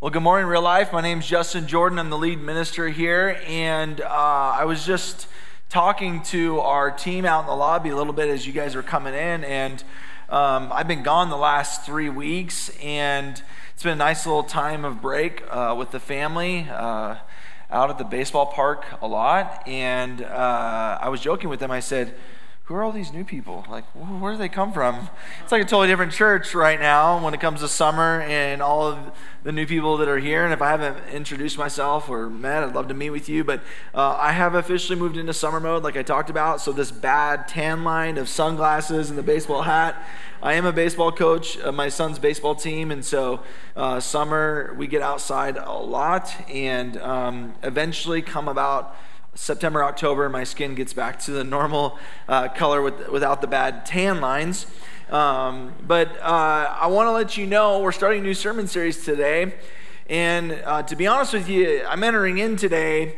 Well, good morning, real life. My name is Justin Jordan. I'm the lead minister here, and uh, I was just talking to our team out in the lobby a little bit as you guys were coming in, and um, I've been gone the last three weeks, and it's been a nice little time of break uh, with the family. Uh, out at the baseball park a lot, and uh, I was joking with them. I said, who are all these new people? Like, where do they come from? It's like a totally different church right now when it comes to summer and all of the new people that are here. And if I haven't introduced myself or met, I'd love to meet with you. But uh, I have officially moved into summer mode, like I talked about. So, this bad tan line of sunglasses and the baseball hat. I am a baseball coach of my son's baseball team. And so, uh, summer, we get outside a lot and um, eventually come about September, October, my skin gets back to the normal uh, color with, without the bad tan lines. Um, but uh, I want to let you know we're starting a new sermon series today. And uh, to be honest with you, I'm entering in today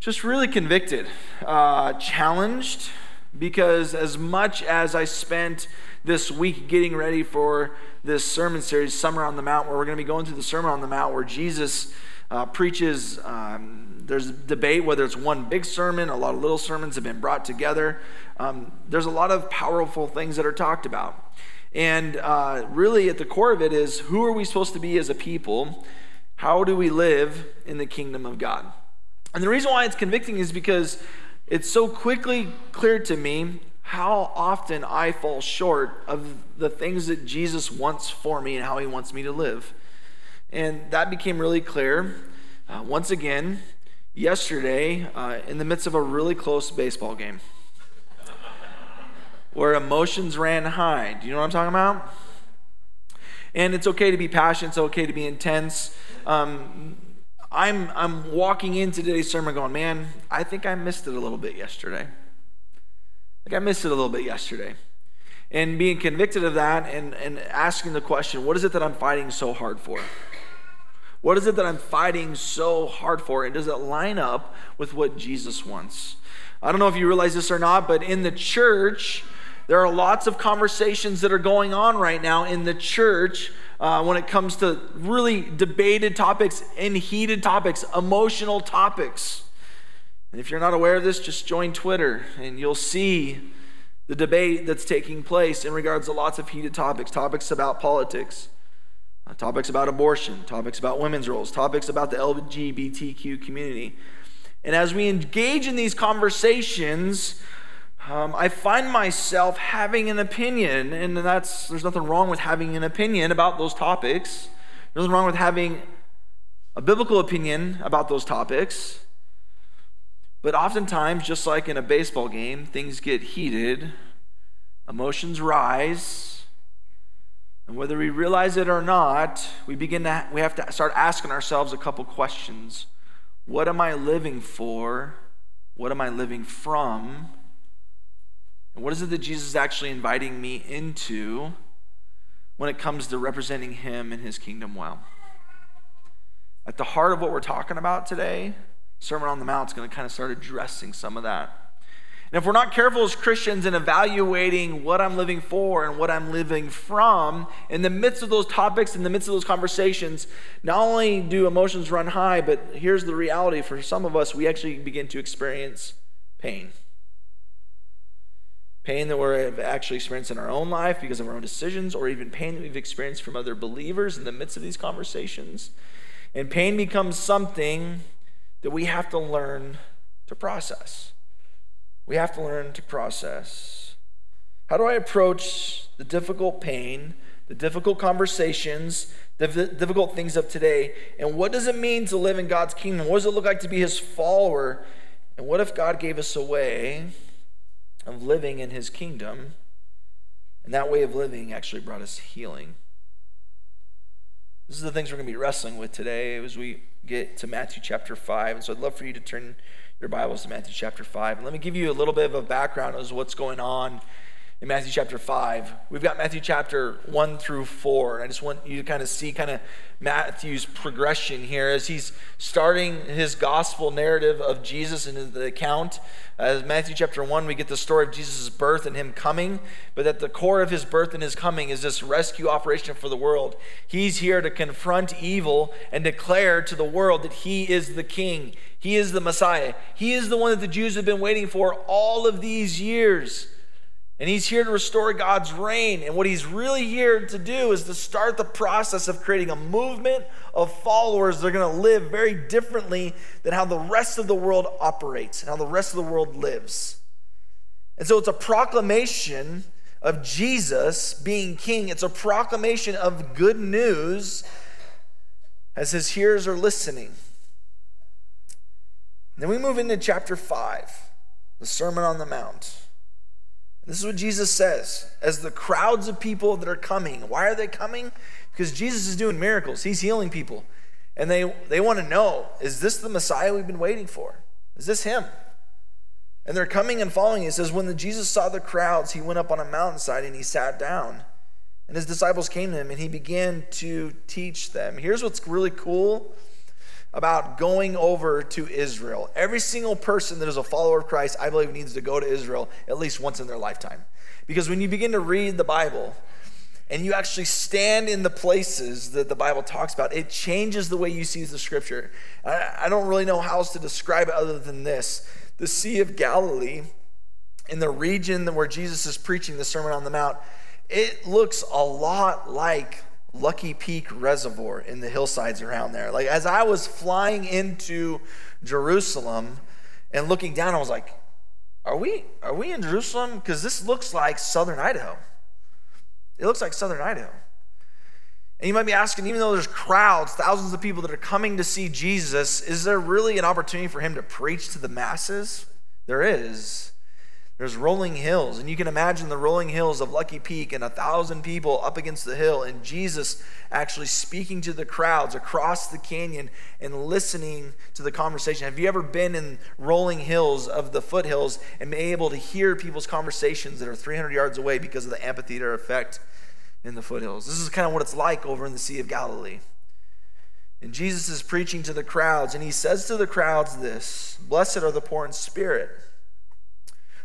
just really convicted, uh, challenged, because as much as I spent this week getting ready for this sermon series, Summer on the Mount, where we're going to be going through the Sermon on the Mount, where Jesus uh, preaches. Um, there's debate whether it's one big sermon, a lot of little sermons have been brought together. Um, there's a lot of powerful things that are talked about. And uh, really, at the core of it is who are we supposed to be as a people? How do we live in the kingdom of God? And the reason why it's convicting is because it's so quickly clear to me how often I fall short of the things that Jesus wants for me and how he wants me to live. And that became really clear uh, once again yesterday uh, in the midst of a really close baseball game where emotions ran high. Do you know what I'm talking about? And it's okay to be passionate, it's okay to be intense. Um, I'm, I'm walking into today's sermon going, man, I think I missed it a little bit yesterday. Think I missed it a little bit yesterday. And being convicted of that and, and asking the question, what is it that I'm fighting so hard for? What is it that I'm fighting so hard for? And does it line up with what Jesus wants? I don't know if you realize this or not, but in the church, there are lots of conversations that are going on right now in the church uh, when it comes to really debated topics and heated topics, emotional topics. And if you're not aware of this, just join Twitter and you'll see the debate that's taking place in regards to lots of heated topics, topics about politics. Uh, topics about abortion, topics about women's roles, topics about the LGBTQ community. And as we engage in these conversations, um, I find myself having an opinion, and that's there's nothing wrong with having an opinion about those topics. There's nothing wrong with having a biblical opinion about those topics. But oftentimes, just like in a baseball game, things get heated, emotions rise, and whether we realize it or not, we begin to we have to start asking ourselves a couple questions. What am I living for? What am I living from? And what is it that Jesus is actually inviting me into when it comes to representing him and his kingdom well? At the heart of what we're talking about today, Sermon on the Mount is going to kind of start addressing some of that. And if we're not careful as Christians in evaluating what I'm living for and what I'm living from, in the midst of those topics, in the midst of those conversations, not only do emotions run high, but here's the reality for some of us, we actually begin to experience pain. Pain that we're actually experienced in our own life because of our own decisions, or even pain that we've experienced from other believers in the midst of these conversations. And pain becomes something that we have to learn to process we have to learn to process. How do I approach the difficult pain, the difficult conversations, the difficult things of today? And what does it mean to live in God's kingdom? What does it look like to be his follower? And what if God gave us a way of living in his kingdom? And that way of living actually brought us healing. This is the things we're going to be wrestling with today as we get to Matthew chapter 5. And so I'd love for you to turn your Bibles to Matthew chapter 5. And let me give you a little bit of a background as what's going on in Matthew chapter 5. We've got Matthew chapter 1 through 4. I just want you to kind of see kind of Matthew's progression here as he's starting his gospel narrative of Jesus and the account. As Matthew chapter 1, we get the story of Jesus' birth and him coming. But at the core of his birth and his coming is this rescue operation for the world. He's here to confront evil and declare to the world that he is the king. He is the Messiah. He is the one that the Jews have been waiting for all of these years. And he's here to restore God's reign. And what he's really here to do is to start the process of creating a movement of followers that are going to live very differently than how the rest of the world operates and how the rest of the world lives. And so it's a proclamation of Jesus being king, it's a proclamation of good news as his hearers are listening. Then we move into chapter 5, the Sermon on the Mount. This is what Jesus says as the crowds of people that are coming. Why are they coming? Because Jesus is doing miracles, He's healing people. And they, they want to know is this the Messiah we've been waiting for? Is this Him? And they're coming and following. It says, When the Jesus saw the crowds, he went up on a mountainside and he sat down. And his disciples came to him and he began to teach them. Here's what's really cool about going over to Israel. Every single person that is a follower of Christ, I believe, needs to go to Israel at least once in their lifetime. Because when you begin to read the Bible, and you actually stand in the places that the Bible talks about, it changes the way you see the scripture. I, don't really know how else to describe it other than this. The Sea of Galilee, in the region where Jesus is preaching the Sermon on the Mount, it looks a lot like Lucky Peak Reservoir in the hillsides around there. Like as I was flying into Jerusalem and looking down, I was like, "Are we are we in Jerusalem? Because this looks like southern Idaho. It looks like southern Idaho." And you might be asking, even though there's crowds, thousands of people that are coming to see Jesus, is there really an opportunity for him to preach to the masses? There is. There's rolling hills, and you can imagine the rolling hills of Lucky Peak and a thousand people up against the hill, and Jesus actually speaking to the crowds across the canyon and listening to the conversation. Have you ever been in rolling hills of the foothills and been able to hear people's conversations that are 300 yards away because of the amphitheater effect in the foothills? This is kind of what it's like over in the Sea of Galilee. And Jesus is preaching to the crowds, and he says to the crowds this Blessed are the poor in spirit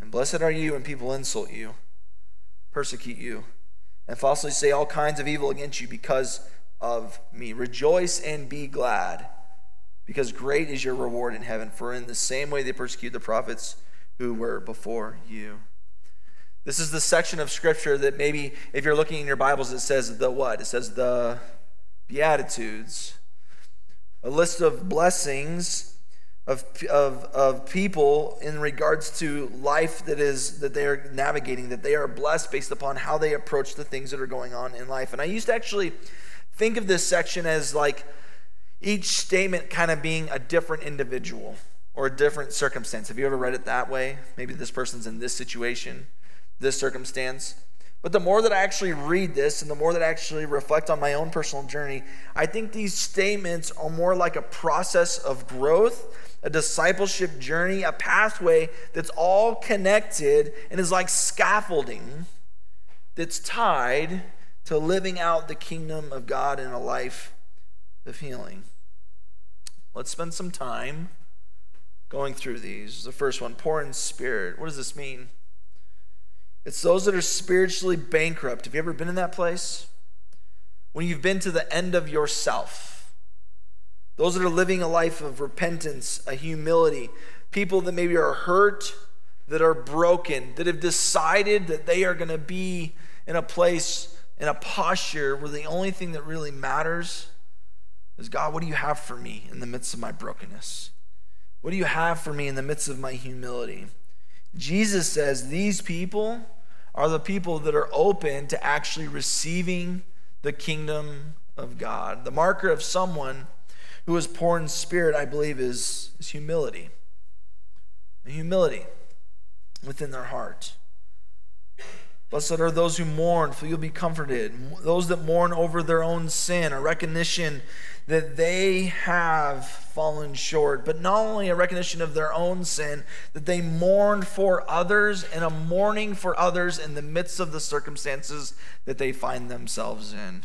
And blessed are you when people insult you, persecute you, and falsely say all kinds of evil against you because of me. Rejoice and be glad, because great is your reward in heaven. For in the same way they persecute the prophets who were before you. This is the section of scripture that maybe, if you're looking in your Bibles, it says the what? It says the Beatitudes. A list of blessings of, of, of people in regards to life that is that they are navigating that they are blessed based upon how they approach the things that are going on in life. And i used to actually think of this section as like each statement kind of being a different individual or a different circumstance. Have you ever read it that way? Maybe this person's in this situation this circumstance but the more that I actually read this and the more that I actually reflect on my own personal journey, I think these statements are more like a process of growth a discipleship journey, a pathway that's all connected and is like scaffolding that's tied to living out the kingdom of God in a life of healing. Let's spend some time going through these. The first one, poor in spirit. What does this mean? It's those that are spiritually bankrupt. Have you ever been in that place? When you've been to the end of yourself those that are living a life of repentance, a humility, people that maybe are hurt, that are broken, that have decided that they are going to be in a place, in a posture where the only thing that really matters is God, what do you have for me in the midst of my brokenness? What do you have for me in the midst of my humility? Jesus says these people are the people that are open to actually receiving the kingdom of God. The marker of someone who is poor in spirit, I believe, is, is humility. Humility within their heart. Blessed are those who mourn, for you'll be comforted. Those that mourn over their own sin, a recognition that they have fallen short, but not only a recognition of their own sin, that they mourn for others and a mourning for others in the midst of the circumstances that they find themselves in.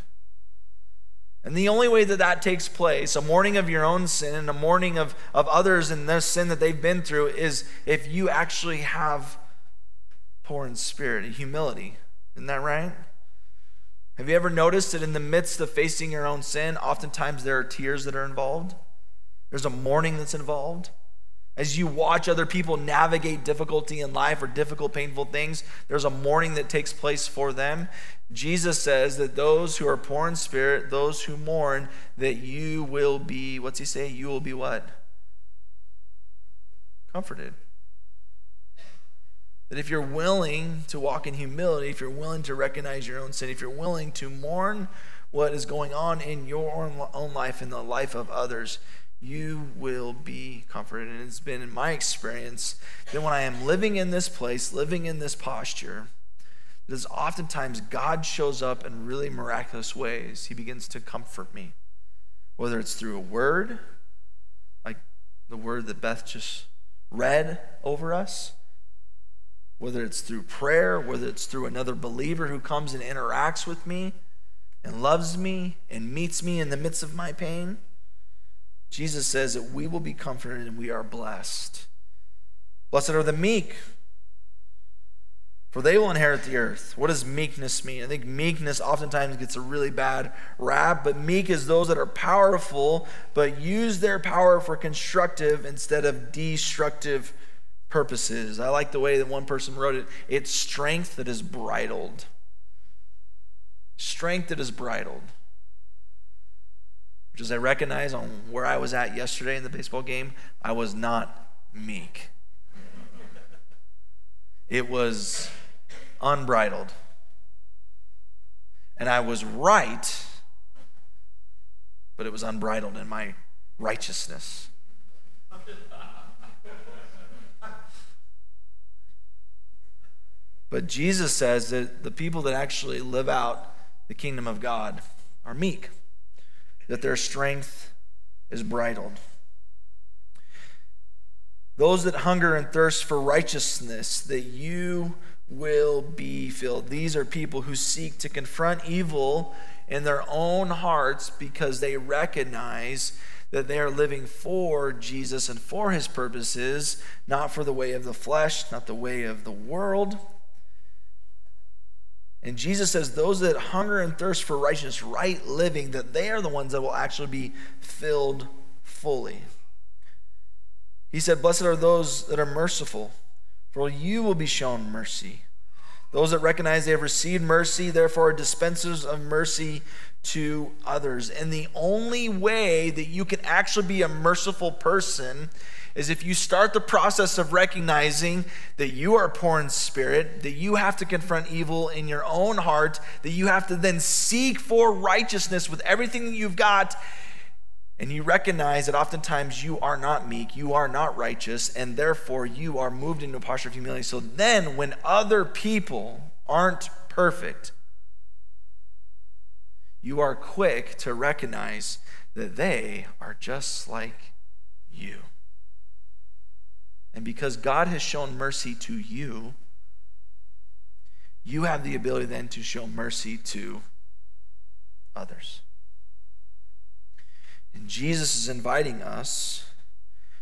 And the only way that that takes place, a mourning of your own sin and a mourning of, of others and their sin that they've been through, is if you actually have poor in spirit and humility. Isn't that right? Have you ever noticed that in the midst of facing your own sin, oftentimes there are tears that are involved? There's a mourning that's involved. As you watch other people navigate difficulty in life or difficult, painful things, there's a mourning that takes place for them. Jesus says that those who are poor in spirit, those who mourn, that you will be, what's he say? You will be what? Comforted. That if you're willing to walk in humility, if you're willing to recognize your own sin, if you're willing to mourn what is going on in your own life, and the life of others, you will be comforted. And it's been in my experience that when I am living in this place, living in this posture, that oftentimes God shows up in really miraculous ways. He begins to comfort me, whether it's through a word, like the word that Beth just read over us, whether it's through prayer, whether it's through another believer who comes and interacts with me and loves me and meets me in the midst of my pain. Jesus says that we will be comforted and we are blessed. Blessed are the meek, for they will inherit the earth. What does meekness mean? I think meekness oftentimes gets a really bad rap, but meek is those that are powerful, but use their power for constructive instead of destructive purposes. I like the way that one person wrote it it's strength that is bridled. Strength that is bridled. Which, as I recognize on where I was at yesterday in the baseball game, I was not meek. It was unbridled. And I was right, but it was unbridled in my righteousness. But Jesus says that the people that actually live out the kingdom of God are meek, that their strength is bridled. Those that hunger and thirst for righteousness, that you will be filled. These are people who seek to confront evil in their own hearts because they recognize that they are living for Jesus and for his purposes, not for the way of the flesh, not the way of the world. And Jesus says, Those that hunger and thirst for righteousness, right living, that they are the ones that will actually be filled fully. He said, Blessed are those that are merciful for you will be shown mercy. Those that recognize they have received mercy, therefore, are dispensers of mercy to others. And the only way that you can actually be a merciful person is if you start the process of recognizing that you are poor in spirit, that you have to confront evil in your own heart, that you have to then seek for righteousness with everything that you've got, and you recognize that oftentimes you are not meek, you are not righteous, and therefore you are moved into a posture of humility. So then, when other people aren't perfect, you are quick to recognize that they are just like you. And because God has shown mercy to you, you have the ability then to show mercy to others. And Jesus is inviting us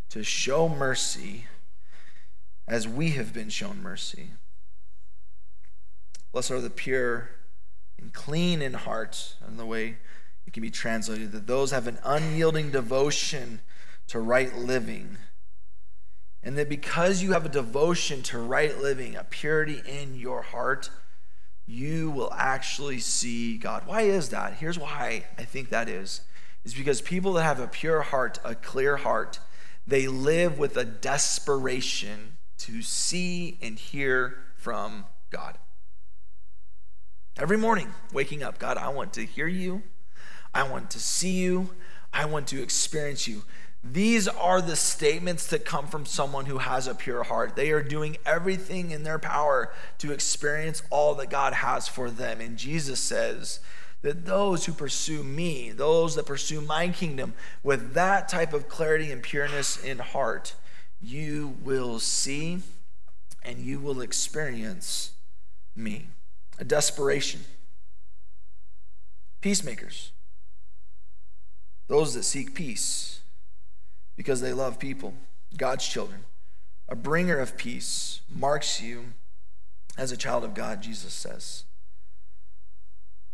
to show mercy as we have been shown mercy. Blessed are the pure and clean in heart, and the way it can be translated, that those have an unyielding devotion to right living. And that because you have a devotion to right living, a purity in your heart, you will actually see God. Why is that? Here's why I think that is is because people that have a pure heart, a clear heart, they live with a desperation to see and hear from God. Every morning, waking up, God, I want to hear you. I want to see you. I want to experience you. These are the statements that come from someone who has a pure heart. They are doing everything in their power to experience all that God has for them. And Jesus says that those who pursue me, those that pursue my kingdom with that type of clarity and pureness in heart, you will see and you will experience me. A desperation. Peacemakers. Those that seek peace because they love people, God's children. A bringer of peace marks you as a child of God, Jesus says.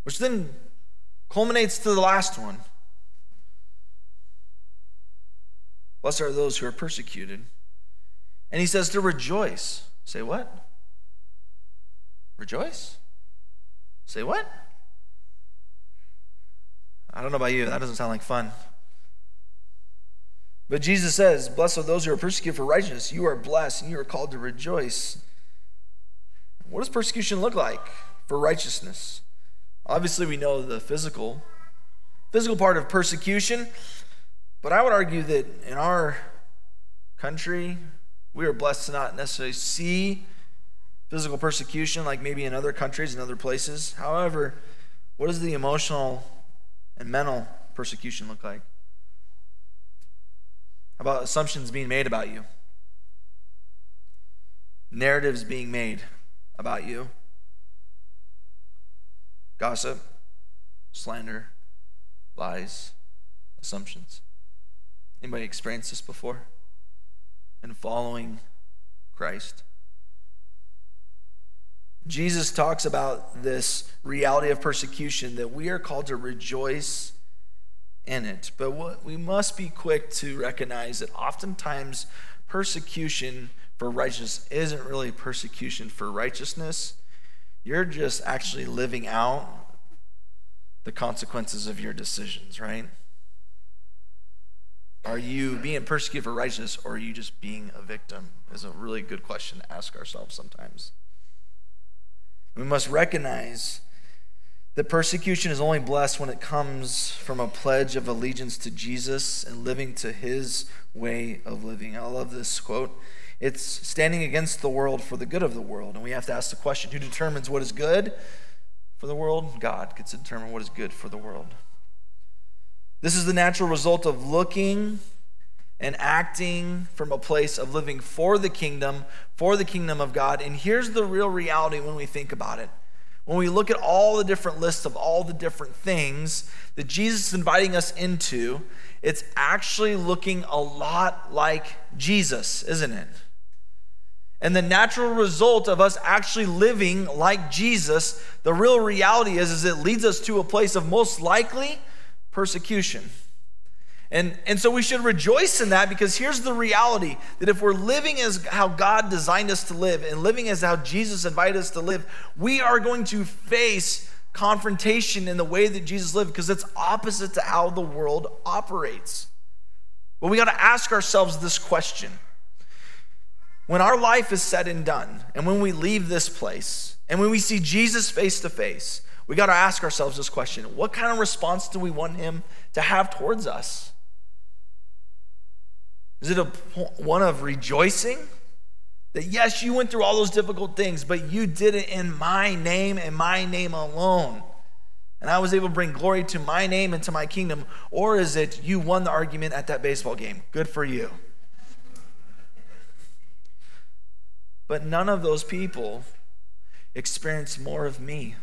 Which then culminates to the last one. Blessed are those who are persecuted. And he says to rejoice. Say what? Rejoice? Say what? I don't know about you, that doesn't sound like fun. But Jesus says, Blessed are those who are persecuted for righteousness. You are blessed and you are called to rejoice. What does persecution look like for righteousness? Obviously, we know the physical, physical part of persecution, but I would argue that in our country, we are blessed to not necessarily see physical persecution like maybe in other countries and other places. However, what does the emotional and mental persecution look like? About assumptions being made about you? Narratives being made about you? Gossip, slander, lies, assumptions. Anybody experienced this before? In following Christ? Jesus talks about this reality of persecution that we are called to rejoice in it. But what, we must be quick to recognize that oftentimes persecution for righteousness isn't really persecution for righteousness. You're just actually living out the consequences of your decisions, right? Are you being persecuted for righteousness or are you just being a victim? Is a really good question to ask ourselves sometimes. We must recognize that persecution is only blessed when it comes from a pledge of allegiance to Jesus and living to his way of living. I love this quote. It's standing against the world for the good of the world. And we have to ask the question who determines what is good for the world? God gets to determine what is good for the world. This is the natural result of looking and acting from a place of living for the kingdom, for the kingdom of God. And here's the real reality when we think about it when we look at all the different lists of all the different things that Jesus is inviting us into, it's actually looking a lot like Jesus, isn't it? And the natural result of us actually living like Jesus, the real reality is, is it leads us to a place of most likely persecution. And, and so we should rejoice in that because here's the reality that if we're living as how God designed us to live and living as how Jesus invited us to live, we are going to face confrontation in the way that Jesus lived because it's opposite to how the world operates. But we got to ask ourselves this question. When our life is said and done, and when we leave this place, and when we see Jesus face to face, we got to ask ourselves this question What kind of response do we want him to have towards us? Is it a one of rejoicing? That yes, you went through all those difficult things, but you did it in my name and my name alone. And I was able to bring glory to my name and to my kingdom. Or is it you won the argument at that baseball game? Good for you. But none of those people experienced more of me.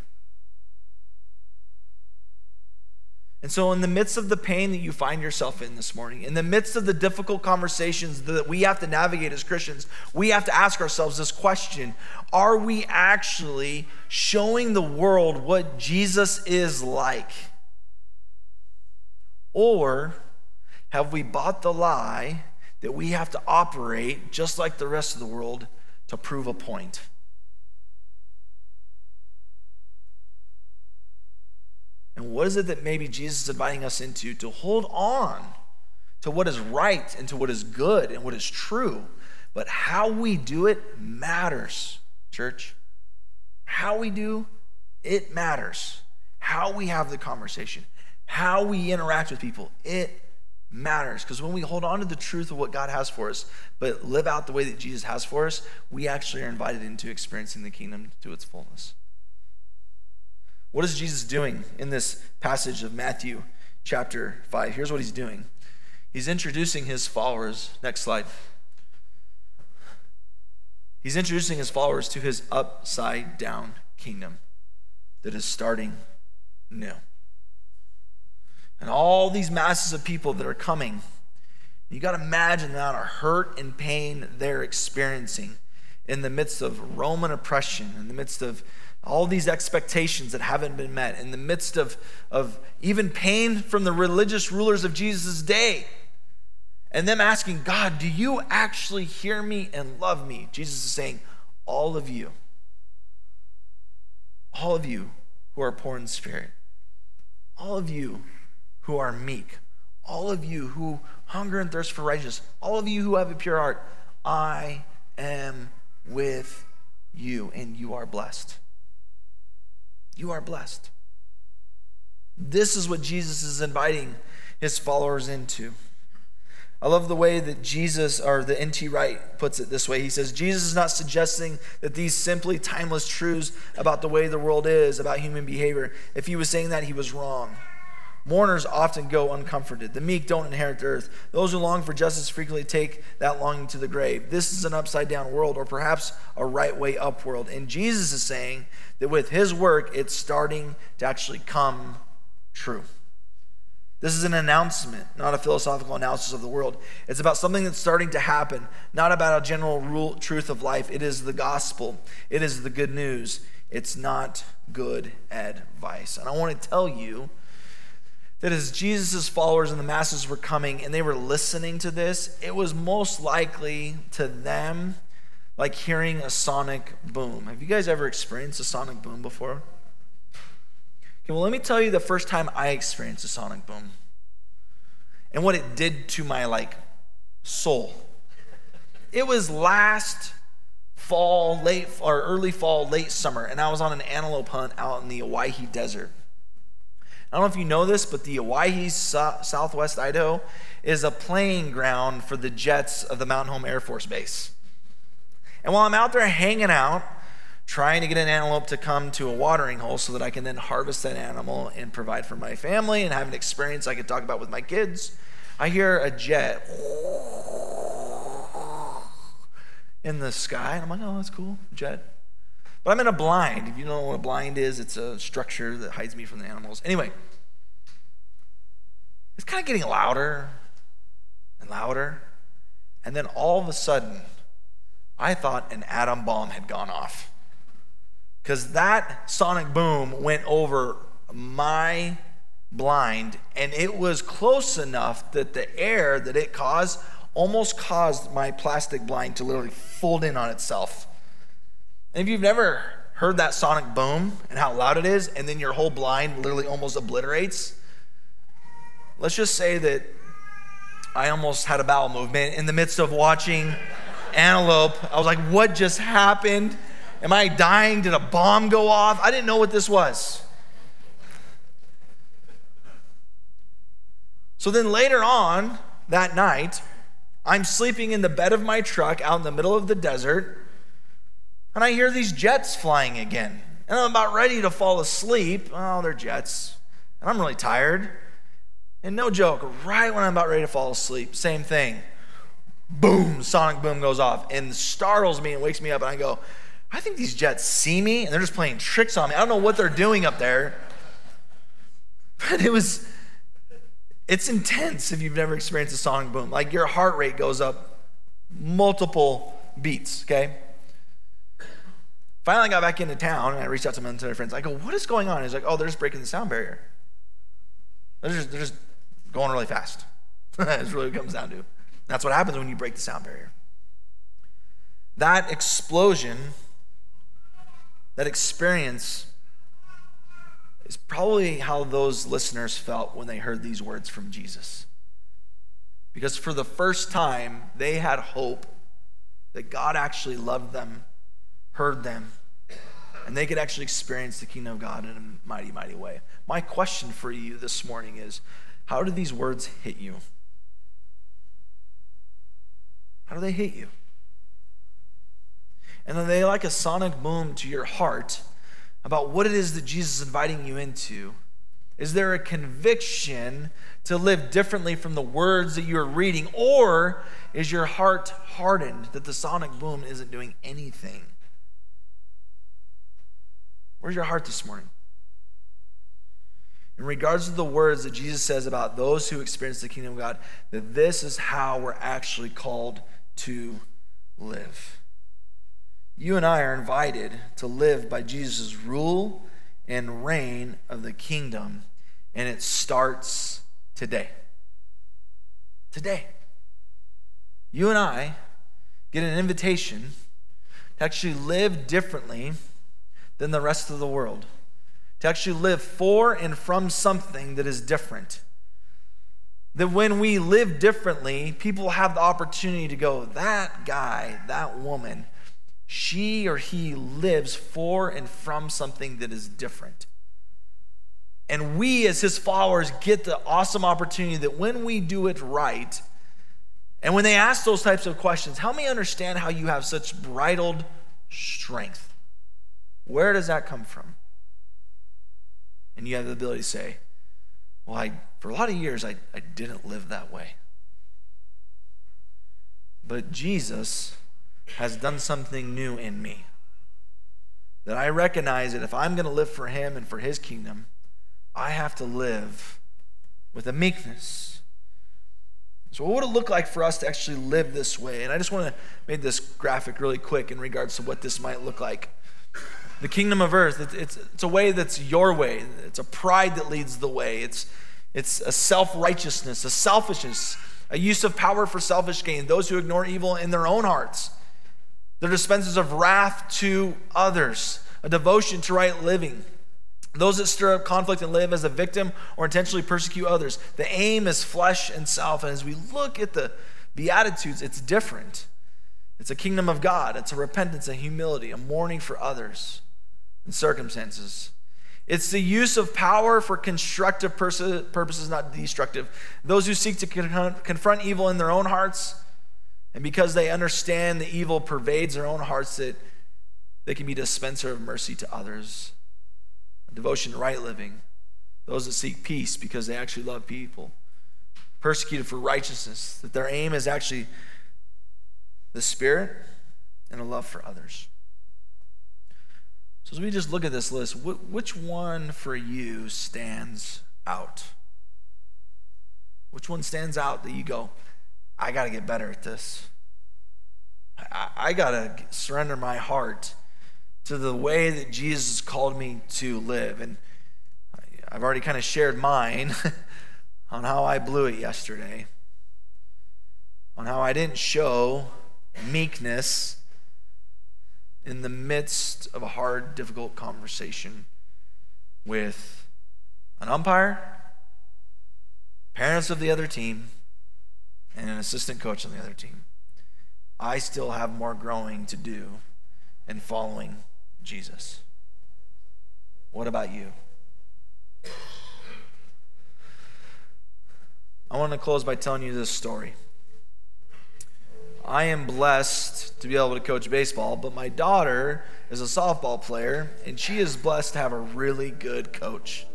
And so, in the midst of the pain that you find yourself in this morning, in the midst of the difficult conversations that we have to navigate as Christians, we have to ask ourselves this question Are we actually showing the world what Jesus is like? Or have we bought the lie that we have to operate just like the rest of the world to prove a point? And what is it that maybe Jesus is inviting us into? To hold on to what is right and to what is good and what is true. But how we do it matters, church. How we do It matters. How we have the conversation, how we interact with people, it matters. Because when we hold on to the truth of what God has for us, but live out the way that Jesus has for us, we actually are invited into experiencing the kingdom to its fullness. What is Jesus doing in this passage of Matthew chapter 5? Here's what he's doing he's introducing his followers. Next slide. He's introducing his followers to his upside down kingdom that is starting new. And all these masses of people that are coming, you got to imagine the amount of hurt and pain they're experiencing in the midst of Roman oppression, in the midst of all these expectations that haven't been met, in the midst of, of even pain from the religious rulers of Jesus' day. And them asking, God, do you actually hear me and love me? Jesus is saying, All of you, all of you who are poor in spirit, all of you who are meek, all of you who hunger and thirst for righteousness, all of you who have a pure heart, I am with you, and you are blessed. You are blessed. This is what Jesus is inviting his followers into. I love the way that Jesus, or the N.T. Wright puts it this way. He says, Jesus is not suggesting that these simply timeless truths about the way the world is, about human behavior. If he was saying that, he was wrong. Mourners often go uncomforted. The meek don't inherit the earth. Those who long for justice frequently take that longing to the grave. This is an upside down world, or perhaps a right way up world. And Jesus is saying that with his work, it's starting to actually come true. This is an announcement, not a philosophical analysis of the world. It's about something that's starting to happen, not about a general rule, truth of life. It is the gospel, it is the good news. It's not good advice. And I want to tell you that as Jesus' followers and the masses were coming and they were listening to this, it was most likely to them like hearing a sonic boom. Have you guys ever experienced a sonic boom before? Okay, well, let me tell you the first time I experienced a sonic boom and what it did to my like soul. It was last fall, late or early fall, late summer, and I was on an antelope hunt out in the Owyhee Desert. I don't know if you know this, but the Owyhee, Southwest Idaho, is a playing ground for the jets of the Mountain Home Air Force Base. And while I'm out there hanging out, trying to get an antelope to come to a watering hole so that I can then harvest that animal and provide for my family and have an experience I could talk about with my kids, I hear a jet in the sky. And I'm like, oh, that's cool, jet. But I'm in a blind. If you know what a blind is, it's a structure that hides me from the animals. Anyway, it's kind of getting louder and louder. And then all of a sudden, I thought an atom bomb had gone off. Because that sonic boom went over my blind, and it was close enough that the air that it caused almost caused my plastic blind to literally fold in on itself. And if you've never heard that sonic boom and how loud it is, and then your whole blind literally almost obliterates, let's just say that I almost had a bowel movement in the midst of watching Antelope. I was like, what just happened? Am I dying? Did a bomb go off? I didn't know what this was. So then later on that night, I'm sleeping in the bed of my truck out in the middle of the desert and I hear these jets flying again. And I'm about ready to fall asleep. Oh, they're jets. And I'm really tired. And no joke, right when I'm about ready to fall asleep, same thing. Boom, sonic boom goes off and startles me and wakes me up. And I go, I think these jets see me and they're just playing tricks on me. I don't know what they're doing up there. But it was, it's intense if you've never experienced a sonic boom. Like your heart rate goes up multiple beats, okay? Finally, I got back into town and I reached out to my friends. I go, What is going on? He's like, Oh, they're just breaking the sound barrier. They're just, they're just going really fast. That's really what it comes down to. That's what happens when you break the sound barrier. That explosion, that experience, is probably how those listeners felt when they heard these words from Jesus. Because for the first time, they had hope that God actually loved them heard them, and they could actually experience the kingdom of God in a mighty, mighty way. My question for you this morning is how do these words hit you? How do they hit you? And are they like a sonic boom to your heart about what it is that Jesus is inviting you into? Is there a conviction to live differently from the words that you're reading? Or is your heart hardened that the sonic boom isn't doing anything? Where's your heart this morning? In regards to the words that Jesus says about those who experience the kingdom of God, that this is how we're actually called to live. You and I are invited to live by Jesus' rule and reign of the kingdom, and it starts today. Today. You and I get an invitation to actually live differently than the rest of the world, to actually live for and from something that is different. That when we live differently, people have the opportunity to go, that guy, that woman, she or he lives for and from something that is different. And we, as his followers, get the awesome opportunity that when we do it right, and when they ask those types of questions, help me understand how you have such bridled strength. Where does that come from? And you have the ability to say, Well, I, for a lot of years, I, I didn't live that way. But Jesus has done something new in me. That I recognize that if I'm going to live for Him and for His kingdom, I have to live with a meekness. So, what would it look like for us to actually live this way? And I just want to make this graphic really quick in regards to what this might look like. The kingdom of earth, it's, it's, it's a way that's your way. It's a pride that leads the way. It's, it's a self righteousness, a selfishness, a use of power for selfish gain, those who ignore evil in their own hearts. They're dispensers of wrath to others, a devotion to right living. Those that stir up conflict and live as a victim or intentionally persecute others. The aim is flesh and self. And as we look at the Beatitudes, it's different. It's a kingdom of God, it's a repentance, a humility, a mourning for others and circumstances. It's the use of power for constructive purposes, not destructive. Those who seek to confront evil in their own hearts and because they understand the evil pervades their own hearts, that they can be dispenser of mercy to others. Devotion to right living. Those that seek peace because they actually love people. Persecuted for righteousness, that their aim is actually the Spirit and a love for others. So, as we just look at this list, which one for you stands out? Which one stands out that you go, I got to get better at this. I, I got to surrender my heart to the way that Jesus called me to live. And I've already kind of shared mine on how I blew it yesterday, on how I didn't show meekness in the midst of a hard, difficult conversation with an umpire, parents of the other team, and an assistant coach on the other team. I still have more growing to do in following Jesus. What about you? I want to close by telling you this story. I am blessed to be able to coach baseball, but my daughter is a softball player, and she is blessed to have a really good coach,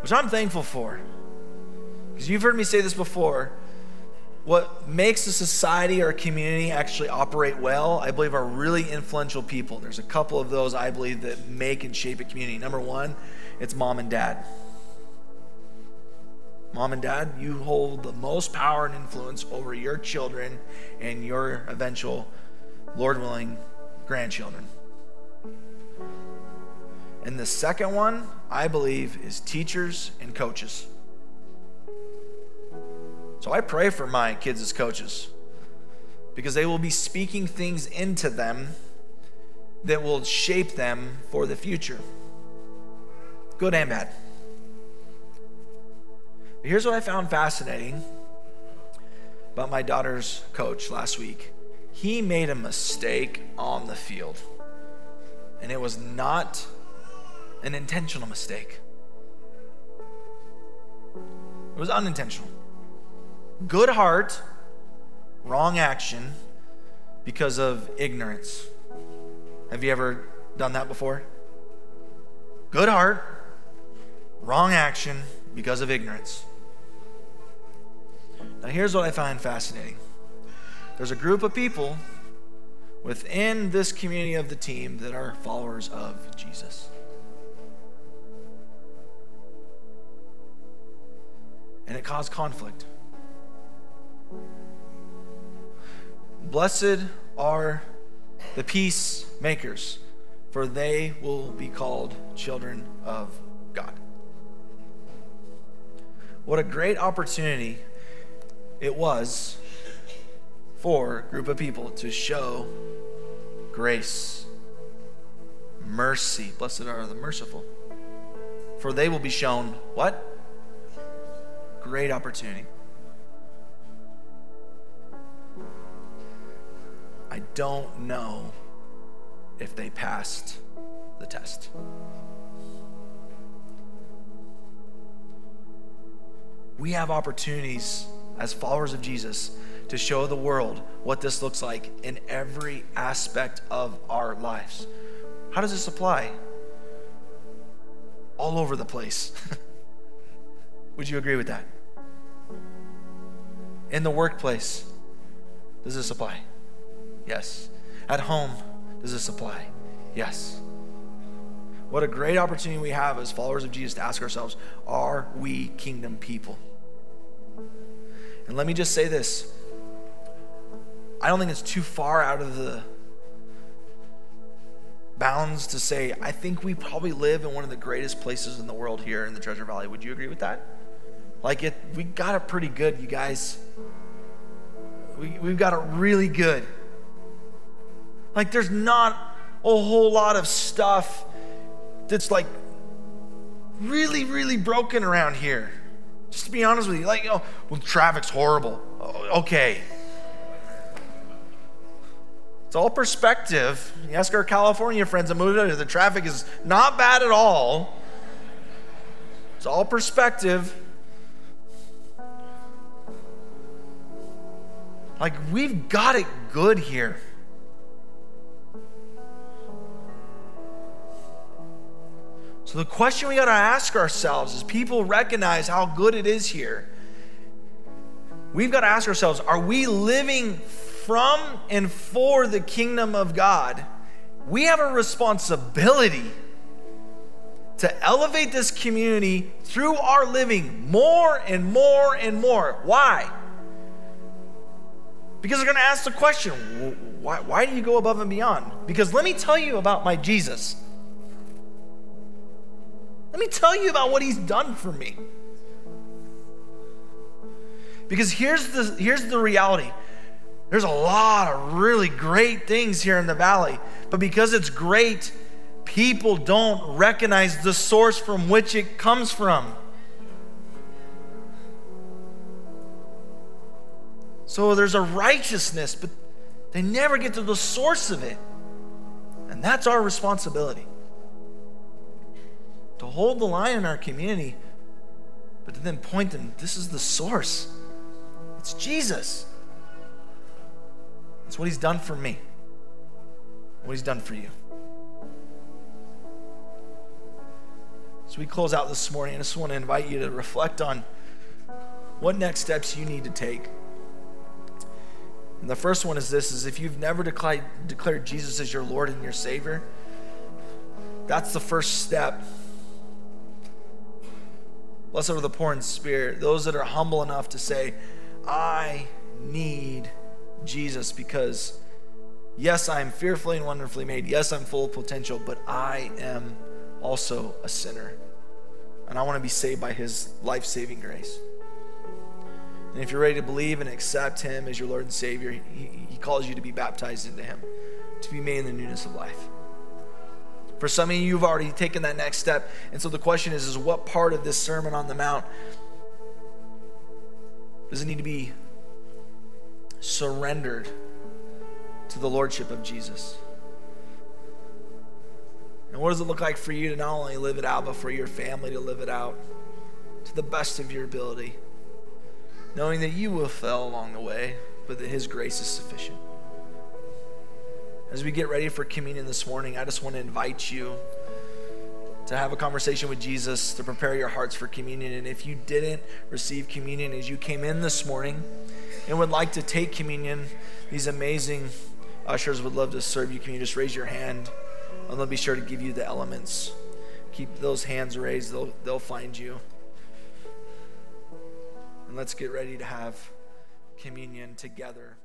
which I'm thankful for. Because you've heard me say this before. What makes a society or a community actually operate well, I believe, are really influential people. There's a couple of those I believe that make and shape a community. Number one, it's mom and dad. Mom and dad, you hold the most power and influence over your children and your eventual, Lord willing, grandchildren. And the second one, I believe, is teachers and coaches. So I pray for my kids as coaches because they will be speaking things into them that will shape them for the future, good and bad. Here's what I found fascinating about my daughter's coach last week he made a mistake on the field. And it was not an intentional mistake, it was unintentional. Good heart, wrong action because of ignorance. Have you ever done that before? Good heart, wrong action because of ignorance. Now, here's what I find fascinating there's a group of people within this community of the team that are followers of Jesus. And it caused conflict. Blessed are the peacemakers, for they will be called children of God. What a great opportunity it was for a group of people to show grace, mercy. Blessed are the merciful, for they will be shown what? Great opportunity. I don't know if they passed the test. We have opportunities as followers of Jesus to show the world what this looks like in every aspect of our lives. How does this apply? All over the place. Would you agree with that? In the workplace, does this apply? Yes. At home, does this apply? Yes. What a great opportunity we have as followers of Jesus to ask ourselves are we kingdom people? And let me just say this I don't think it's too far out of the bounds to say, I think we probably live in one of the greatest places in the world here in the Treasure Valley. Would you agree with that? Like it, we got it pretty good, you guys. We, we've got it really good. Like there's not a whole lot of stuff that's like really, really broken around here. Just to be honest with you, like, you know, well, traffic's horrible. Okay. It's all perspective. You ask our California friends that moved here, the traffic is not bad at all. It's all perspective. Like, we've got it good here. The question we got to ask ourselves is people recognize how good it is here. We've got to ask ourselves are we living from and for the kingdom of God? We have a responsibility to elevate this community through our living more and more and more. Why? Because they're going to ask the question why, why do you go above and beyond? Because let me tell you about my Jesus. Let me tell you about what he's done for me. Because here's the, here's the reality there's a lot of really great things here in the valley, but because it's great, people don't recognize the source from which it comes from. So there's a righteousness, but they never get to the source of it. And that's our responsibility to hold the line in our community, but to then point them this is the source. It's Jesus. It's what he's done for me, what he's done for you. So we close out this morning. I just want to invite you to reflect on what next steps you need to take. And the first one is this is if you've never declared, declared Jesus as your Lord and your Savior, that's the first step Blessed are the poor in spirit, those that are humble enough to say, I need Jesus because, yes, I am fearfully and wonderfully made. Yes, I'm full of potential, but I am also a sinner. And I want to be saved by his life saving grace. And if you're ready to believe and accept him as your Lord and Savior, he, he calls you to be baptized into him, to be made in the newness of life. For some of you, you've already taken that next step. And so the question is, is what part of this Sermon on the Mount does it need to be surrendered to the Lordship of Jesus? And what does it look like for you to not only live it out, but for your family to live it out to the best of your ability? Knowing that you will fail along the way, but that His grace is sufficient. As we get ready for communion this morning, I just want to invite you to have a conversation with Jesus, to prepare your hearts for communion. And if you didn't receive communion as you came in this morning and would like to take communion, these amazing ushers would love to serve you. Can just raise your hand? And they'll be sure to give you the elements. Keep those hands raised, they'll, they'll find you. And let's get ready to have communion together